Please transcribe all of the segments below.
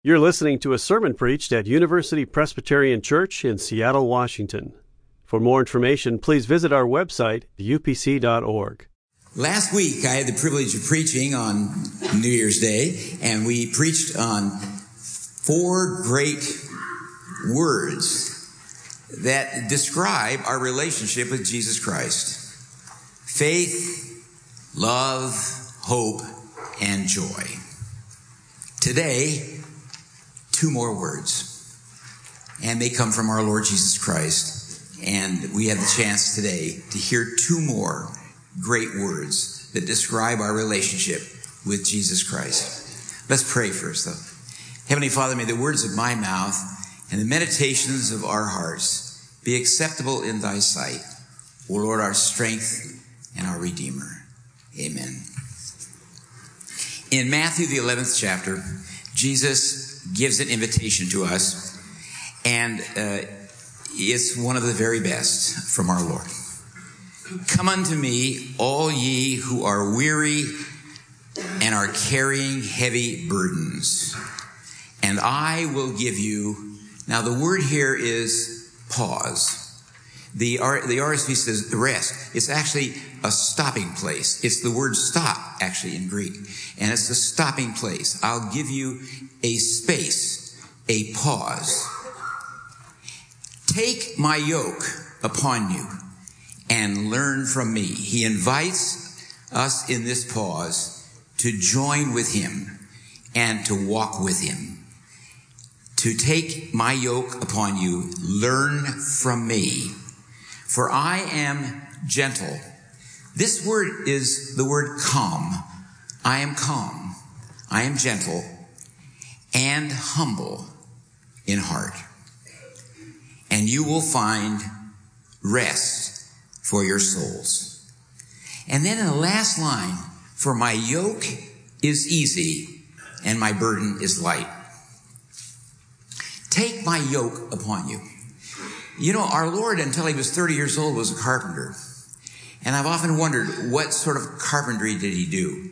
You're listening to a sermon preached at University Presbyterian Church in Seattle, Washington. For more information, please visit our website, upc.org. Last week, I had the privilege of preaching on New Year's Day, and we preached on four great words that describe our relationship with Jesus Christ faith, love, hope, and joy. Today, two more words. And they come from our Lord Jesus Christ. And we have the chance today to hear two more great words that describe our relationship with Jesus Christ. Let's pray first, though. Heavenly Father, may the words of my mouth and the meditations of our hearts be acceptable in thy sight, O Lord, our strength and our Redeemer. Amen. In Matthew, the 11th chapter, Jesus gives an invitation to us, and uh, it's one of the very best from our Lord. Come unto me, all ye who are weary and are carrying heavy burdens, and I will give you. Now, the word here is pause. The, R, the RSV says rest. It's actually a stopping place. It's the word stop, actually, in Greek. And it's a stopping place. I'll give you a space, a pause. Take my yoke upon you and learn from me. He invites us in this pause to join with him and to walk with him. To take my yoke upon you, learn from me. For I am gentle. This word is the word calm. I am calm. I am gentle and humble in heart. And you will find rest for your souls. And then in the last line, for my yoke is easy and my burden is light. Take my yoke upon you. You know, our Lord, until he was 30 years old, was a carpenter. And I've often wondered what sort of carpentry did he do?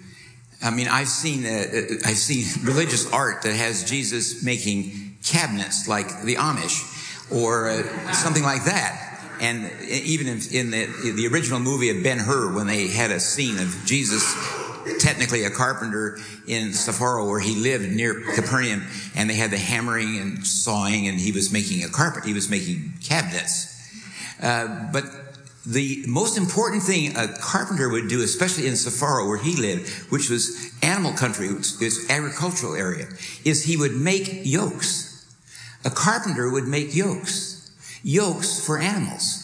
I mean, I've seen, uh, uh I've seen religious art that has Jesus making cabinets like the Amish or uh, something like that. And even in, in the, the original movie of Ben Hur, when they had a scene of Jesus technically a carpenter in Sepphoris where he lived near Capernaum and they had the hammering and sawing and he was making a carpet. He was making cabinets. Uh, but the most important thing a carpenter would do, especially in Sepphoris where he lived, which was animal country, which is agricultural area, is he would make yokes. A carpenter would make yokes, yokes for animals.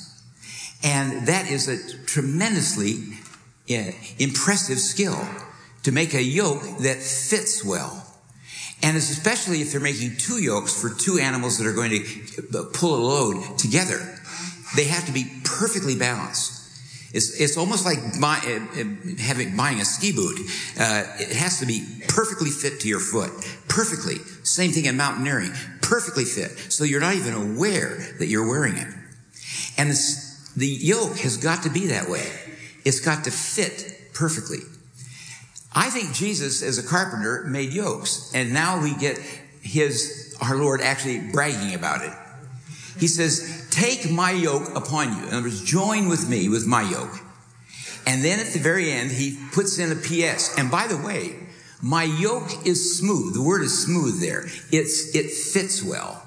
And that is a tremendously impressive skill to make a yoke that fits well. And especially if they're making two yokes for two animals that are going to pull a load together, they have to be perfectly balanced. It's, it's almost like buy, uh, uh, having, buying a ski boot. Uh, it has to be perfectly fit to your foot. Perfectly. Same thing in mountaineering. Perfectly fit. So you're not even aware that you're wearing it. And this, the yoke has got to be that way. It's got to fit perfectly. I think Jesus, as a carpenter, made yokes, and now we get his, our Lord actually bragging about it. He says, take my yoke upon you. In other words, join with me with my yoke. And then at the very end, he puts in a PS. And by the way, my yoke is smooth. The word is smooth there. It's, it fits well.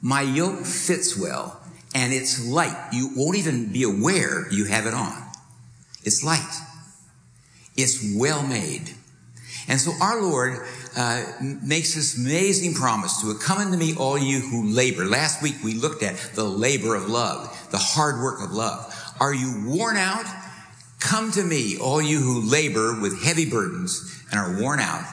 My yoke fits well and it's light. You won't even be aware you have it on. It's light. It's well made. And so our Lord uh, makes this amazing promise to come unto me, all you who labor. Last week we looked at the labor of love, the hard work of love. Are you worn out? Come to me, all you who labor with heavy burdens and are worn out,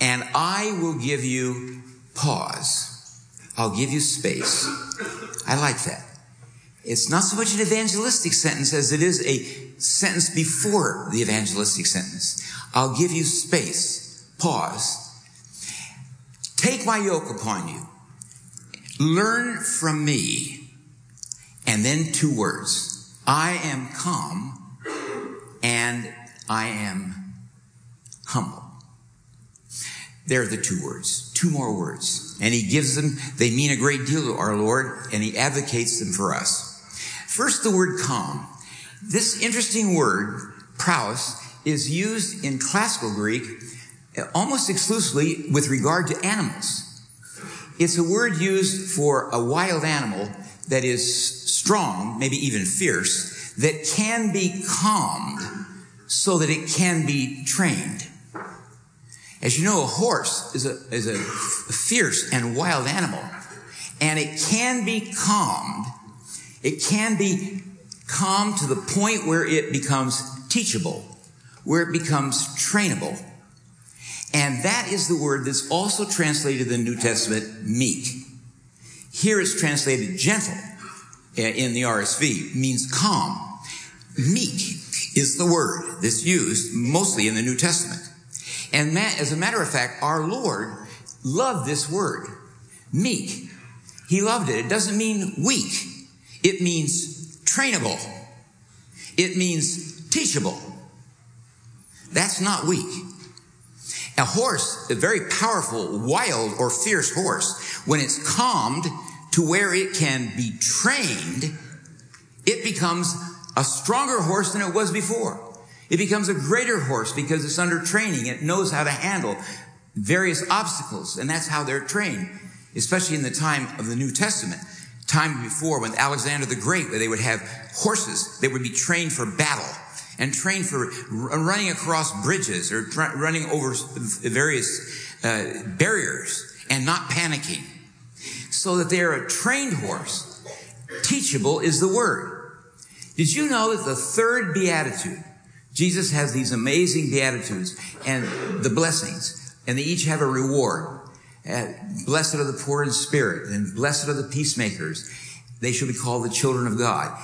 and I will give you pause. I'll give you space. I like that. It's not so much an evangelistic sentence as it is a sentence before the evangelistic sentence. I'll give you space. Pause. Take my yoke upon you. Learn from me. And then two words. I am calm and I am humble. There are the two words. two more words. And he gives them, they mean a great deal to our Lord, and he advocates them for us. First, the word calm. This interesting word, praus, is used in classical Greek almost exclusively with regard to animals. It's a word used for a wild animal that is strong, maybe even fierce, that can be calmed so that it can be trained. As you know, a horse is a, is a fierce and wild animal, and it can be calmed. It can be calm to the point where it becomes teachable, where it becomes trainable. And that is the word that's also translated in the New Testament meek. Here it's translated gentle uh, in the RSV, means calm. Meek is the word that's used mostly in the New Testament. And as a matter of fact, our Lord loved this word, meek. He loved it. It doesn't mean weak. It means trainable. It means teachable. That's not weak. A horse, a very powerful, wild, or fierce horse, when it's calmed to where it can be trained, it becomes a stronger horse than it was before. It becomes a greater horse because it's under training. It knows how to handle various obstacles, and that's how they're trained, especially in the time of the New Testament. Time before when Alexander the Great, where they would have horses, they would be trained for battle and trained for running across bridges or running over various uh, barriers and not panicking. So that they're a trained horse. Teachable is the word. Did you know that the third beatitude Jesus has these amazing beatitudes and the blessings, and they each have a reward. Uh, blessed are the poor in spirit, and blessed are the peacemakers. They shall be called the children of God.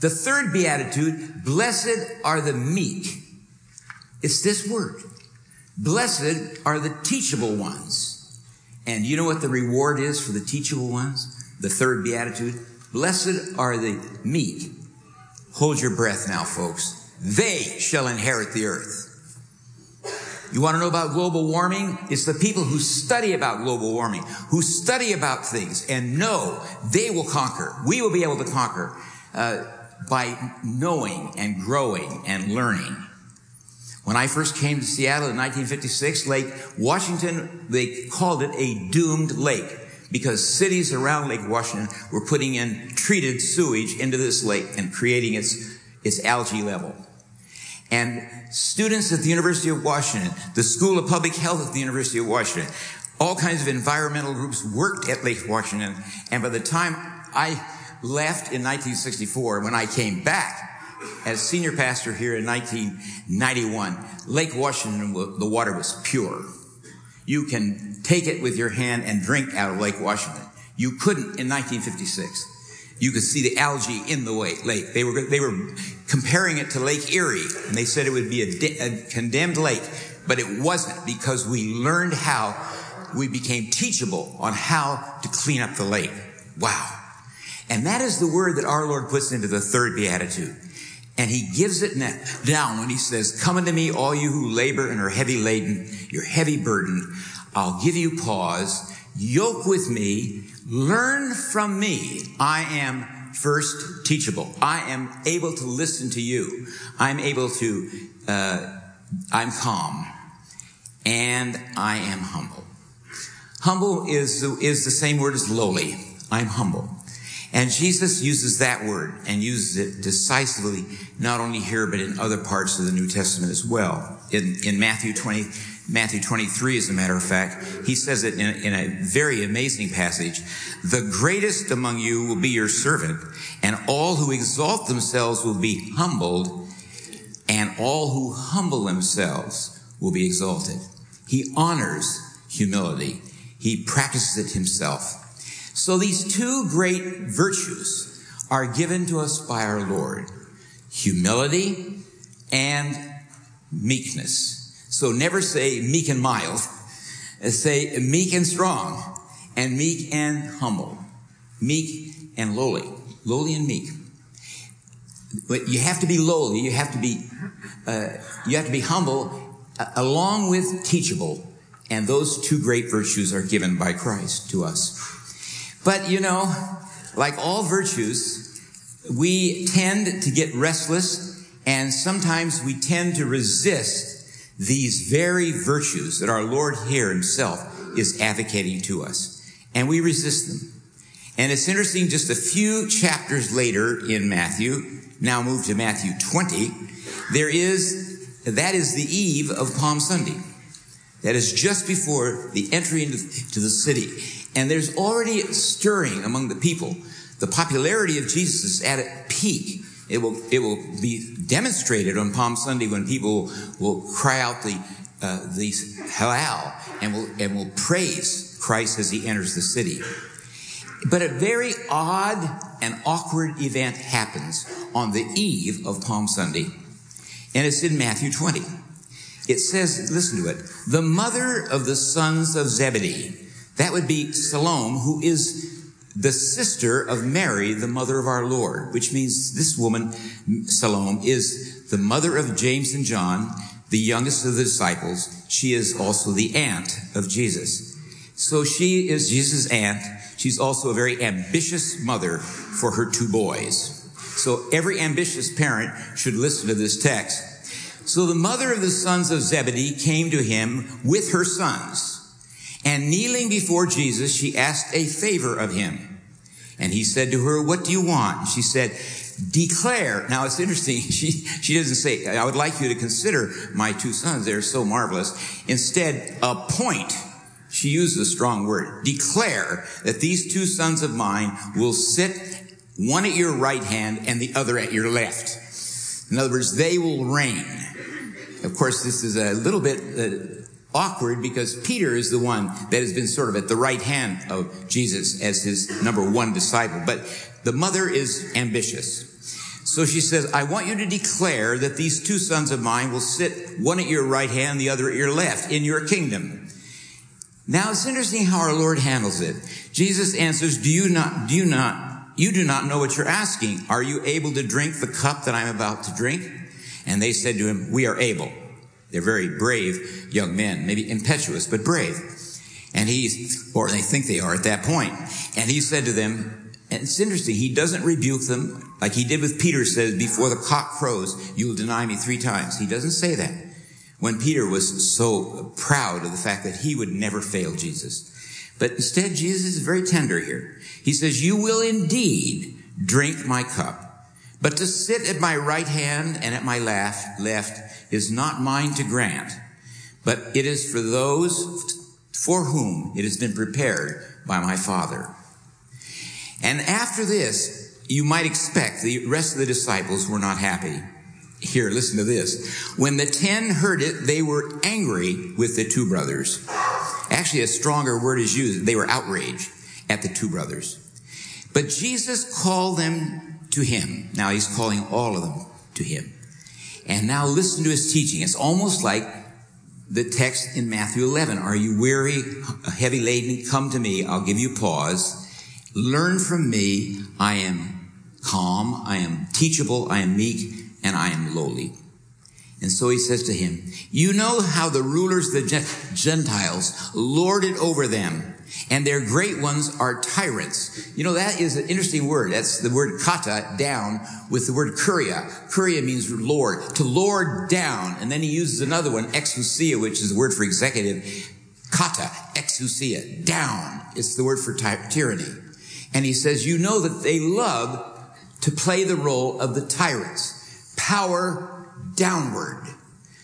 The third beatitude, blessed are the meek. It's this word. Blessed are the teachable ones. And you know what the reward is for the teachable ones? The third beatitude. Blessed are the meek. Hold your breath now, folks. They shall inherit the earth. You want to know about global warming? It's the people who study about global warming, who study about things and know they will conquer. We will be able to conquer uh, by knowing and growing and learning. When I first came to Seattle in 1956, Lake Washington, they called it a doomed lake because cities around Lake Washington were putting in treated sewage into this lake and creating its, its algae level. And students at the University of Washington, the School of Public Health at the University of Washington, all kinds of environmental groups worked at Lake Washington. And by the time I left in 1964, when I came back as senior pastor here in 1991, Lake Washington, the water was pure. You can take it with your hand and drink out of Lake Washington. You couldn't in 1956 you could see the algae in the lake. They were, they were comparing it to Lake Erie, and they said it would be a, de- a condemned lake, but it wasn't because we learned how we became teachable on how to clean up the lake. Wow. And that is the word that our Lord puts into the third beatitude. And he gives it down when he says, come unto me, all you who labor and are heavy laden, you're heavy burdened. I'll give you pause. Yoke with me Learn from me. I am first teachable. I am able to listen to you. I'm able to, uh, I'm calm and I am humble. Humble is, is the same word as lowly. I'm humble. And Jesus uses that word and uses it decisively, not only here, but in other parts of the New Testament as well. In, in Matthew 20, Matthew 23, as a matter of fact, he says it in in a very amazing passage. The greatest among you will be your servant, and all who exalt themselves will be humbled, and all who humble themselves will be exalted. He honors humility. He practices it himself. So these two great virtues are given to us by our Lord. Humility and meekness. So never say meek and mild. Say meek and strong and meek and humble. Meek and lowly. Lowly and meek. But you have to be lowly. You have to be, uh, you have to be humble uh, along with teachable And those two great virtues are given by Christ to us. But you know, like all virtues, we tend to get restless and sometimes we tend to resist these very virtues that our Lord here himself is advocating to us. And we resist them. And it's interesting, just a few chapters later in Matthew, now move to Matthew 20, there is, that is the eve of Palm Sunday. That is just before the entry into the city. And there's already stirring among the people. The popularity of Jesus is at a peak. It will, it will be demonstrated on Palm Sunday when people will cry out the, uh, the Hallel and will, and will praise Christ as he enters the city. But a very odd and awkward event happens on the eve of Palm Sunday, and it's in Matthew 20. It says, listen to it, the mother of the sons of Zebedee, that would be Salome, who is the sister of Mary, the mother of our Lord, which means this woman, Salome, is the mother of James and John, the youngest of the disciples. She is also the aunt of Jesus. So she is Jesus' aunt. She's also a very ambitious mother for her two boys. So every ambitious parent should listen to this text. So the mother of the sons of Zebedee came to him with her sons. And kneeling before Jesus, she asked a favor of him. And he said to her, what do you want? She said, declare. Now it's interesting. She, she doesn't say, I would like you to consider my two sons. They're so marvelous. Instead, appoint. She used a strong word. Declare that these two sons of mine will sit one at your right hand and the other at your left. In other words, they will reign. Of course, this is a little bit uh, awkward because Peter is the one that has been sort of at the right hand of Jesus as his number one disciple. But the mother is ambitious. So she says, I want you to declare that these two sons of mine will sit one at your right hand, the other at your left in your kingdom. Now it's interesting how our Lord handles it. Jesus answers, do you not, do you not, you do not know what you're asking. Are you able to drink the cup that I'm about to drink? And they said to him, we are able. They're very brave young men, maybe impetuous, but brave. And he, or they think they are at that point. And he said to them, and it's interesting, he doesn't rebuke them like he did with Peter says, before the cock crows, you will deny me three times. He doesn't say that. When Peter was so proud of the fact that he would never fail Jesus. But instead, Jesus is very tender here. He says, you will indeed drink my cup. But to sit at my right hand and at my left, left is not mine to grant, but it is for those for whom it has been prepared by my Father. And after this, you might expect the rest of the disciples were not happy. Here, listen to this. When the ten heard it, they were angry with the two brothers. Actually, a stronger word is used. They were outraged at the two brothers. But Jesus called them to him. Now he's calling all of them to him. And now listen to his teaching. It's almost like the text in Matthew 11. Are you weary, heavy laden? Come to me. I'll give you pause. Learn from me. I am calm. I am teachable. I am meek and I am lowly. And so he says to him, you know how the rulers, the Gentiles, lord it over them and their great ones are tyrants. You know, that is an interesting word. That's the word kata, down, with the word kuria. Kuria means lord, to lord down. And then he uses another one, exousia, which is the word for executive. Kata, exousia, down. It's the word for ty- tyranny. And he says, you know that they love to play the role of the tyrants. Power downward.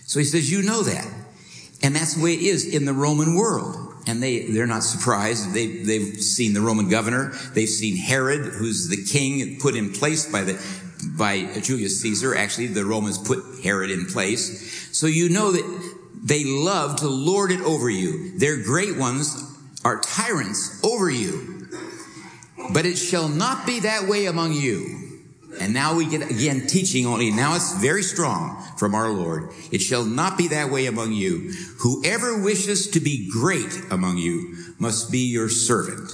So he says, you know that. And that's the way it is in the Roman world and they, they're not surprised. They, they've seen the Roman governor. They've seen Herod, who's the king put in place by the, by Julius Caesar. Actually, the Romans put Herod in place. So you know that they love to lord it over you. Their great ones are tyrants over you. But it shall not be that way among you. And now we get again teaching only. Now it's very strong from our Lord. It shall not be that way among you. Whoever wishes to be great among you must be your servant.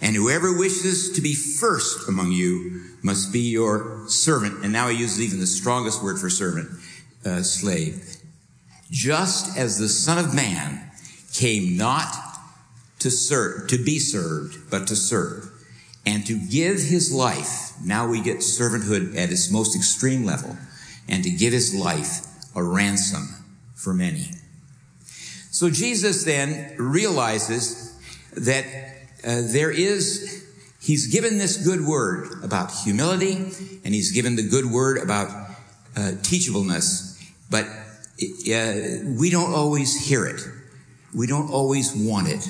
And whoever wishes to be first among you must be your servant. And now he uses even the strongest word for servant, uh, slave. Just as the son of man came not to serve, to be served, but to serve and to give his life. Now we get servanthood at its most extreme level and to give his life a ransom for many. So Jesus then realizes that uh, there is, he's given this good word about humility and he's given the good word about uh, teachableness, but uh, we don't always hear it. We don't always want it.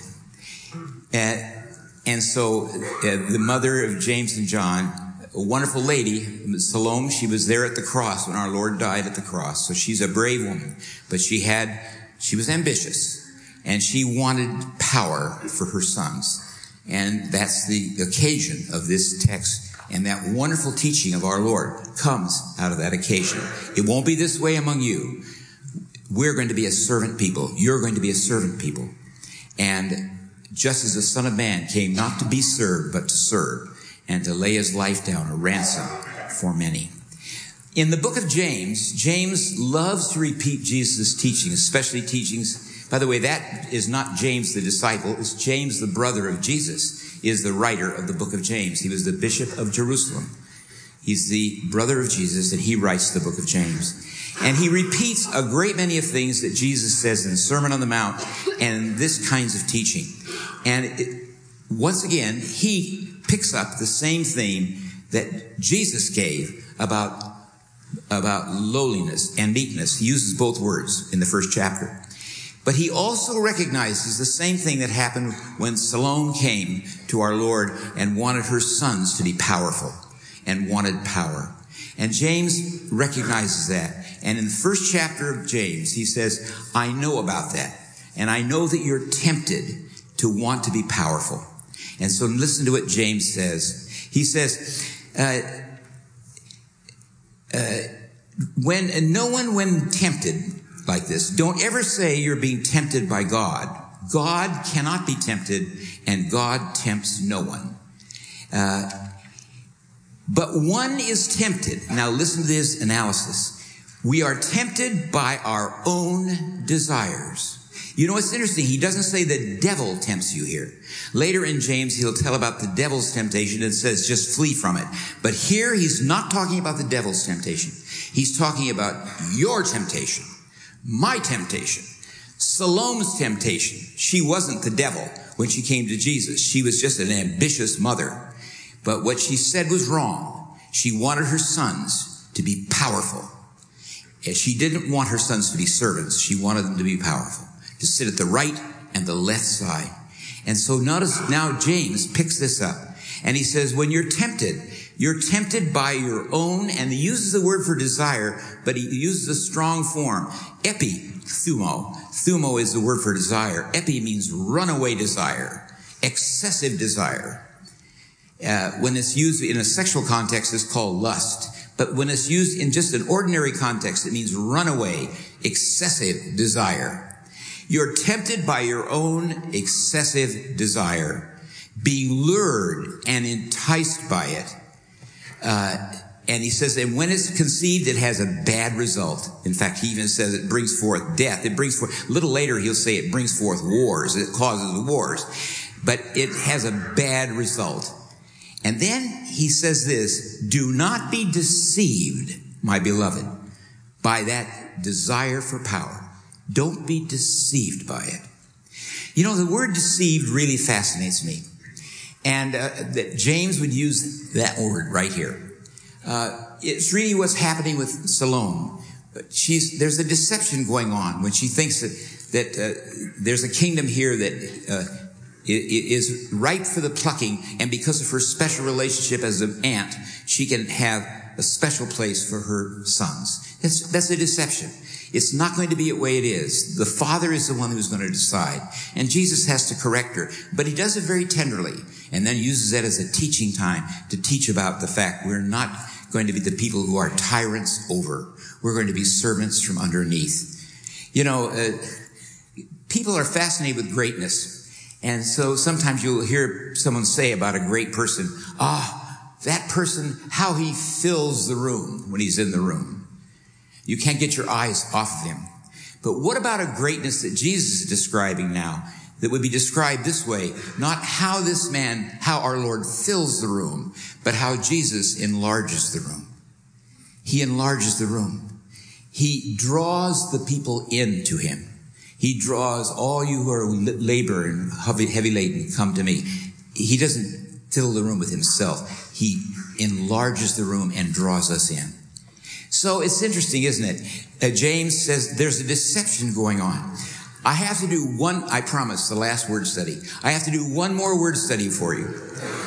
And, so uh, the mother of James and John, a wonderful lady, Salome, she was there at the cross when our Lord died at the cross. So she's a brave woman, but she had, she was ambitious and she wanted power for her sons. And that's the occasion of this text. And that wonderful teaching of our Lord comes out of that occasion. It won't be this way among you. We're going to be a servant people. You're going to be a servant people. And just as the Son of Man came not to be served, but to serve and to lay his life down a ransom for many. In the book of James, James loves to repeat Jesus' teachings, especially teachings. By the way, that is not James the disciple, it's James the brother of Jesus, is the writer of the book of James. He was the bishop of Jerusalem. He's the brother of Jesus and he writes the book of James. And he repeats a great many of things that Jesus says in the Sermon on the Mount and this kinds of teaching. And it, once again, he picks up the same theme that Jesus gave about, about lowliness and meekness. He uses both words in the first chapter. But he also recognizes the same thing that happened when Salome came to our Lord and wanted her sons to be powerful and wanted power. And James recognizes that. And in the first chapter of James, he says, I know about that. And I know that you're tempted to want to be powerful. And so listen to what James says. He says, uh, uh, when no one when tempted like this, don't ever say you're being tempted by God. God cannot be tempted, and God tempts no one. Uh, but one is tempted. Now listen to this analysis. We are tempted by our own desires. You know, it's interesting. He doesn't say the devil tempts you here. Later in James, he'll tell about the devil's temptation and says just flee from it. But here, he's not talking about the devil's temptation. He's talking about your temptation, my temptation, Salome's temptation. She wasn't the devil when she came to Jesus. She was just an ambitious mother. But what she said was wrong. She wanted her sons to be powerful. She didn't want her sons to be servants. She wanted them to be powerful to sit at the right and the left side. And so notice now James picks this up and he says, when you're tempted, you're tempted by your own, and he uses the word for desire, but he uses a strong form. Epi, thumo. Thumo is the word for desire. Epi means runaway desire, excessive desire. Uh, when it's used in a sexual context, it's called lust. But when it's used in just an ordinary context, it means runaway, excessive desire. You're tempted by your own excessive desire, being lured and enticed by it. Uh, and he says, and when it's conceived, it has a bad result. In fact, he even says it brings forth death. It brings forth, a little later, he'll say it brings forth wars. It causes wars. But it has a bad result. And then he says this, do not be deceived, my beloved, by that desire for power. Don't be deceived by it. You know, the word deceived really fascinates me. And uh, that James would use that word right here. Uh, it's really what's happening with Salome. She's, there's a deception going on when she thinks that, that uh, there's a kingdom here that uh, is ripe for the plucking, and because of her special relationship as an aunt, she can have a special place for her sons. That's, that's a deception. It's not going to be the way it is. The Father is the one who's going to decide. And Jesus has to correct her, but he does it very tenderly and then uses that as a teaching time to teach about the fact we're not going to be the people who are tyrants over. We're going to be servants from underneath. You know, uh, people are fascinated with greatness. And so sometimes you'll hear someone say about a great person, ah, oh, that person, how he fills the room when he's in the room. You can't get your eyes off of him. But what about a greatness that Jesus is describing now that would be described this way? Not how this man, how our Lord fills the room, but how Jesus enlarges the room. He enlarges the room. He draws the people into him. He draws all you who are labor and heavy, laden, come to me. He doesn't fill the room with himself. He enlarges the room and draws us in. So it's interesting, isn't it? Uh, James says there's a deception going on. I have to do one, I promise, the last word study. I have to do one more word study for you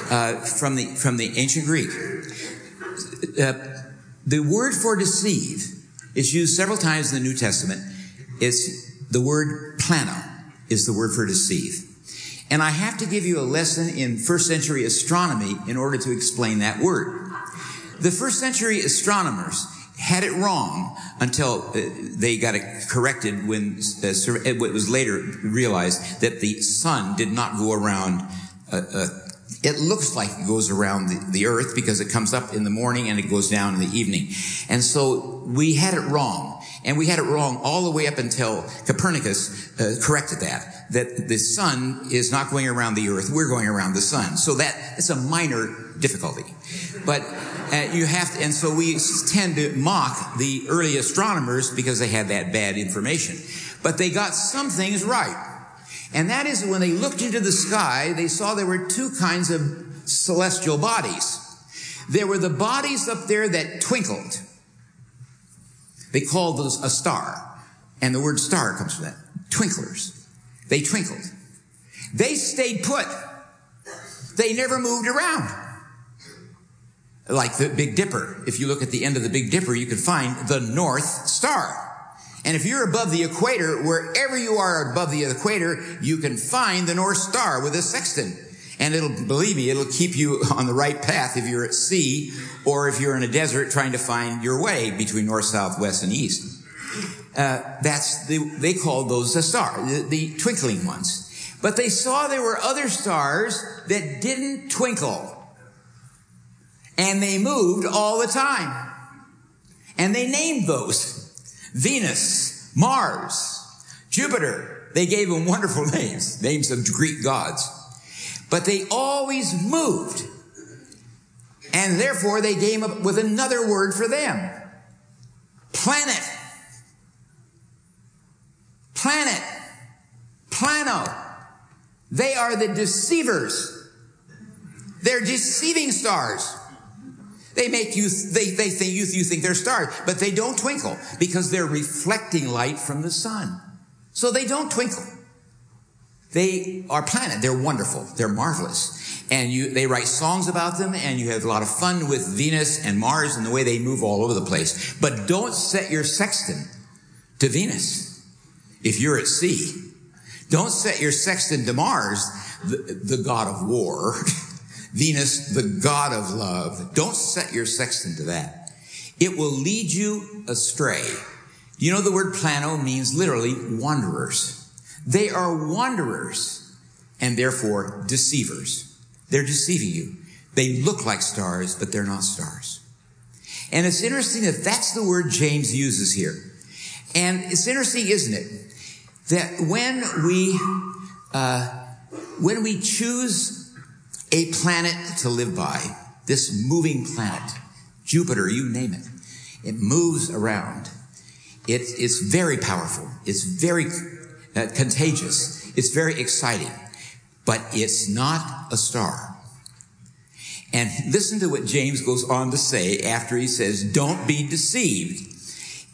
uh, from, the, from the ancient Greek. Uh, the word for deceive is used several times in the New Testament. It's the word plano is the word for deceive. And I have to give you a lesson in first century astronomy in order to explain that word. The first century astronomers had it wrong until uh, they got it corrected when uh, it was later realized that the sun did not go around uh, uh, it looks like it goes around the, the, earth because it comes up in the morning and it goes down in the evening. And so we had it wrong. And we had it wrong all the way up until Copernicus uh, corrected that, that the sun is not going around the earth, we're going around the sun. So that, it's a minor difficulty. But uh, you have to, and so we tend to mock the early astronomers because they had that bad information. But they got some things right. And that is when they looked into the sky, they saw there were two kinds of celestial bodies. There were the bodies up there that twinkled. They called those a star. And the word star comes from that. Twinklers. They twinkled. They stayed put. They never moved around. Like the Big Dipper. If you look at the end of the Big Dipper, you can find the North Star. And if you're above the equator, wherever you are above the equator, you can find the North Star with a sextant. And it'll, believe me, it'll keep you on the right path if you're at sea or if you're in a desert trying to find your way between north, south, west, and east. Uh, that's the, they called those the star, the, the twinkling ones. But they saw there were other stars that didn't twinkle. And they moved all the time. And they named those. Venus, Mars, Jupiter. They gave them wonderful names, names of Greek gods. But they always moved. And therefore they came up with another word for them. Planet. Planet. Plano. They are the deceivers. They're deceiving stars. They make you, they, they think you, you think they're stars, but they don't twinkle because they're reflecting light from the sun. So they don't twinkle. They are planet. They're wonderful. They're marvelous. And you, they write songs about them and you have a lot of fun with Venus and Mars and the way they move all over the place. But don't set your sextant to Venus if you're at sea. Don't set your sextant to Mars, the, the god of war. Venus, the God of love. Don't set your sextant to that. It will lead you astray. You know, the word plano means literally wanderers. They are wanderers and therefore deceivers. They're deceiving you. They look like stars, but they're not stars. And it's interesting that that's the word James uses here. And it's interesting, isn't it, that when we, uh, when we choose a planet to live by, this moving planet, Jupiter, you name it. It moves around. It, it's very powerful. It's very uh, contagious. It's very exciting, but it's not a star. And listen to what James goes on to say after he says, don't be deceived.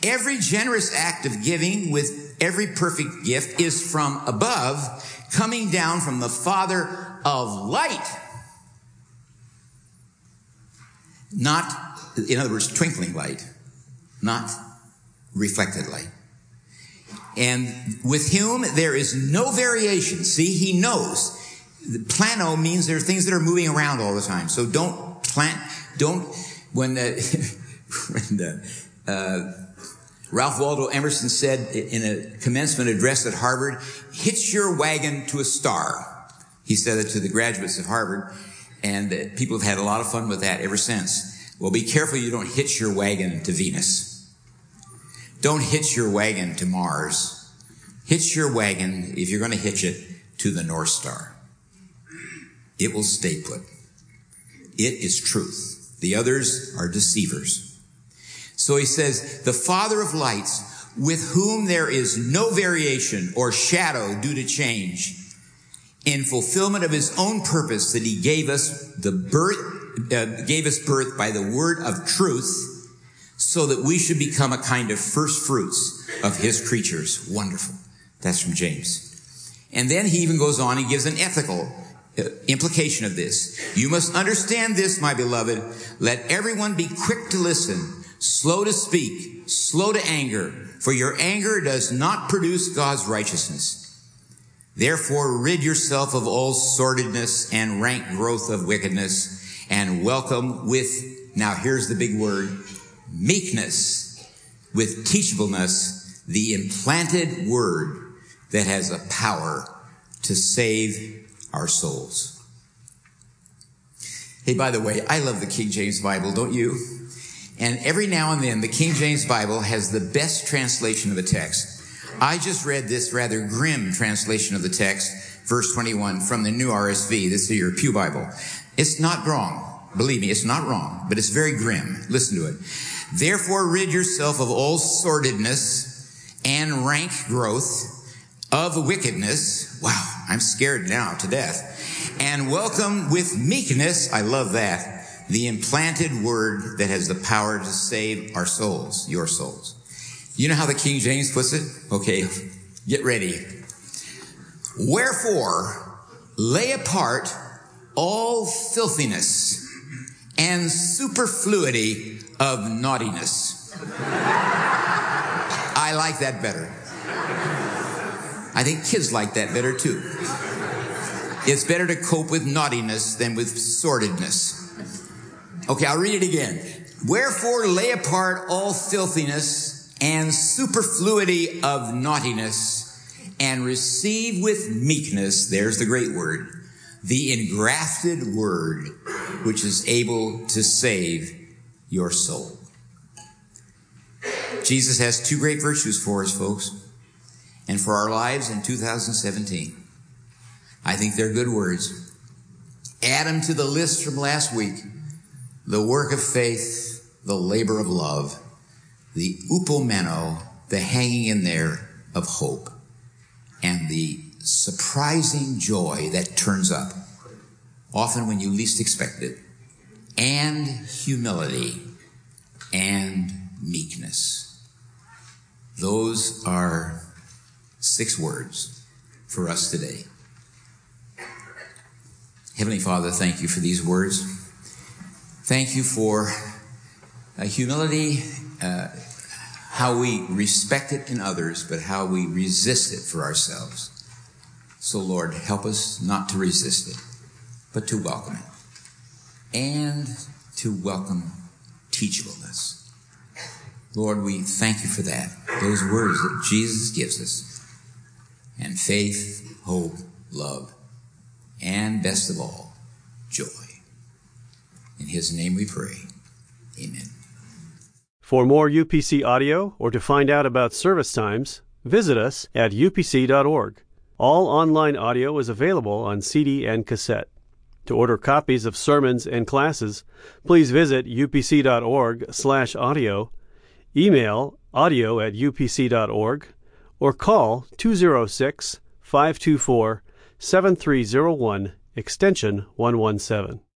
Every generous act of giving with every perfect gift is from above, coming down from the Father of light Not, in other words, twinkling light, not reflected light. And with whom there is no variation. See, he knows. Plano means there are things that are moving around all the time. So don't plant, don't, when, uh, when the, uh, Ralph Waldo Emerson said in a commencement address at Harvard, hitch your wagon to a star. He said it to the graduates of Harvard. And uh, people have had a lot of fun with that ever since. Well, be careful you don't hitch your wagon to Venus. Don't hitch your wagon to Mars. Hitch your wagon, if you're going to hitch it, to the North Star. It will stay put. It is truth. The others are deceivers. So he says, the Father of lights, with whom there is no variation or shadow due to change, in fulfillment of his own purpose that he gave us the birth, uh, gave us birth by the word of truth, so that we should become a kind of first fruits of his creatures. Wonderful. That's from James. And then he even goes on, he gives an ethical uh, implication of this. You must understand this, my beloved. Let everyone be quick to listen, slow to speak, slow to anger, for your anger does not produce God's righteousness. Therefore, rid yourself of all sordidness and rank growth of wickedness and welcome with, now here's the big word, meekness, with teachableness, the implanted word that has a power to save our souls. Hey, by the way, I love the King James Bible, don't you? And every now and then, the King James Bible has the best translation of a text. I just read this rather grim translation of the text, verse 21 from the new RSV. This is your Pew Bible. It's not wrong. Believe me, it's not wrong, but it's very grim. Listen to it. Therefore, rid yourself of all sordidness and rank growth of wickedness. Wow, I'm scared now to death. And welcome with meekness, I love that, the implanted word that has the power to save our souls, your souls. You know how the King James puts it? Okay, get ready. Wherefore, lay apart all filthiness and superfluity of naughtiness. I like that better. I think kids like that better too. It's better to cope with naughtiness than with sordidness. Okay, I'll read it again. Wherefore lay apart all filthiness and superfluity of naughtiness and receive with meekness, there's the great word, the engrafted word which is able to save your soul. Jesus has two great virtues for us, folks and for our lives in 2017. I think they're good words. Add them to the list from last week. The work of faith, the labor of love, the upomeno, the hanging in there of hope, and the surprising joy that turns up, often when you least expect it, and humility and meekness. Those are Six words for us today. Heavenly Father, thank you for these words. Thank you for uh, humility, uh, how we respect it in others, but how we resist it for ourselves. So, Lord, help us not to resist it, but to welcome it and to welcome teachableness. Lord, we thank you for that. Those words that Jesus gives us and faith, hope, love, and best of all, joy. In his name we pray. Amen. For more UPC audio or to find out about service times, visit us at upc.org. All online audio is available on CD and cassette. To order copies of sermons and classes, please visit upc.org/audio, email audio at upc.org, or call 206 524 7301 extension 117.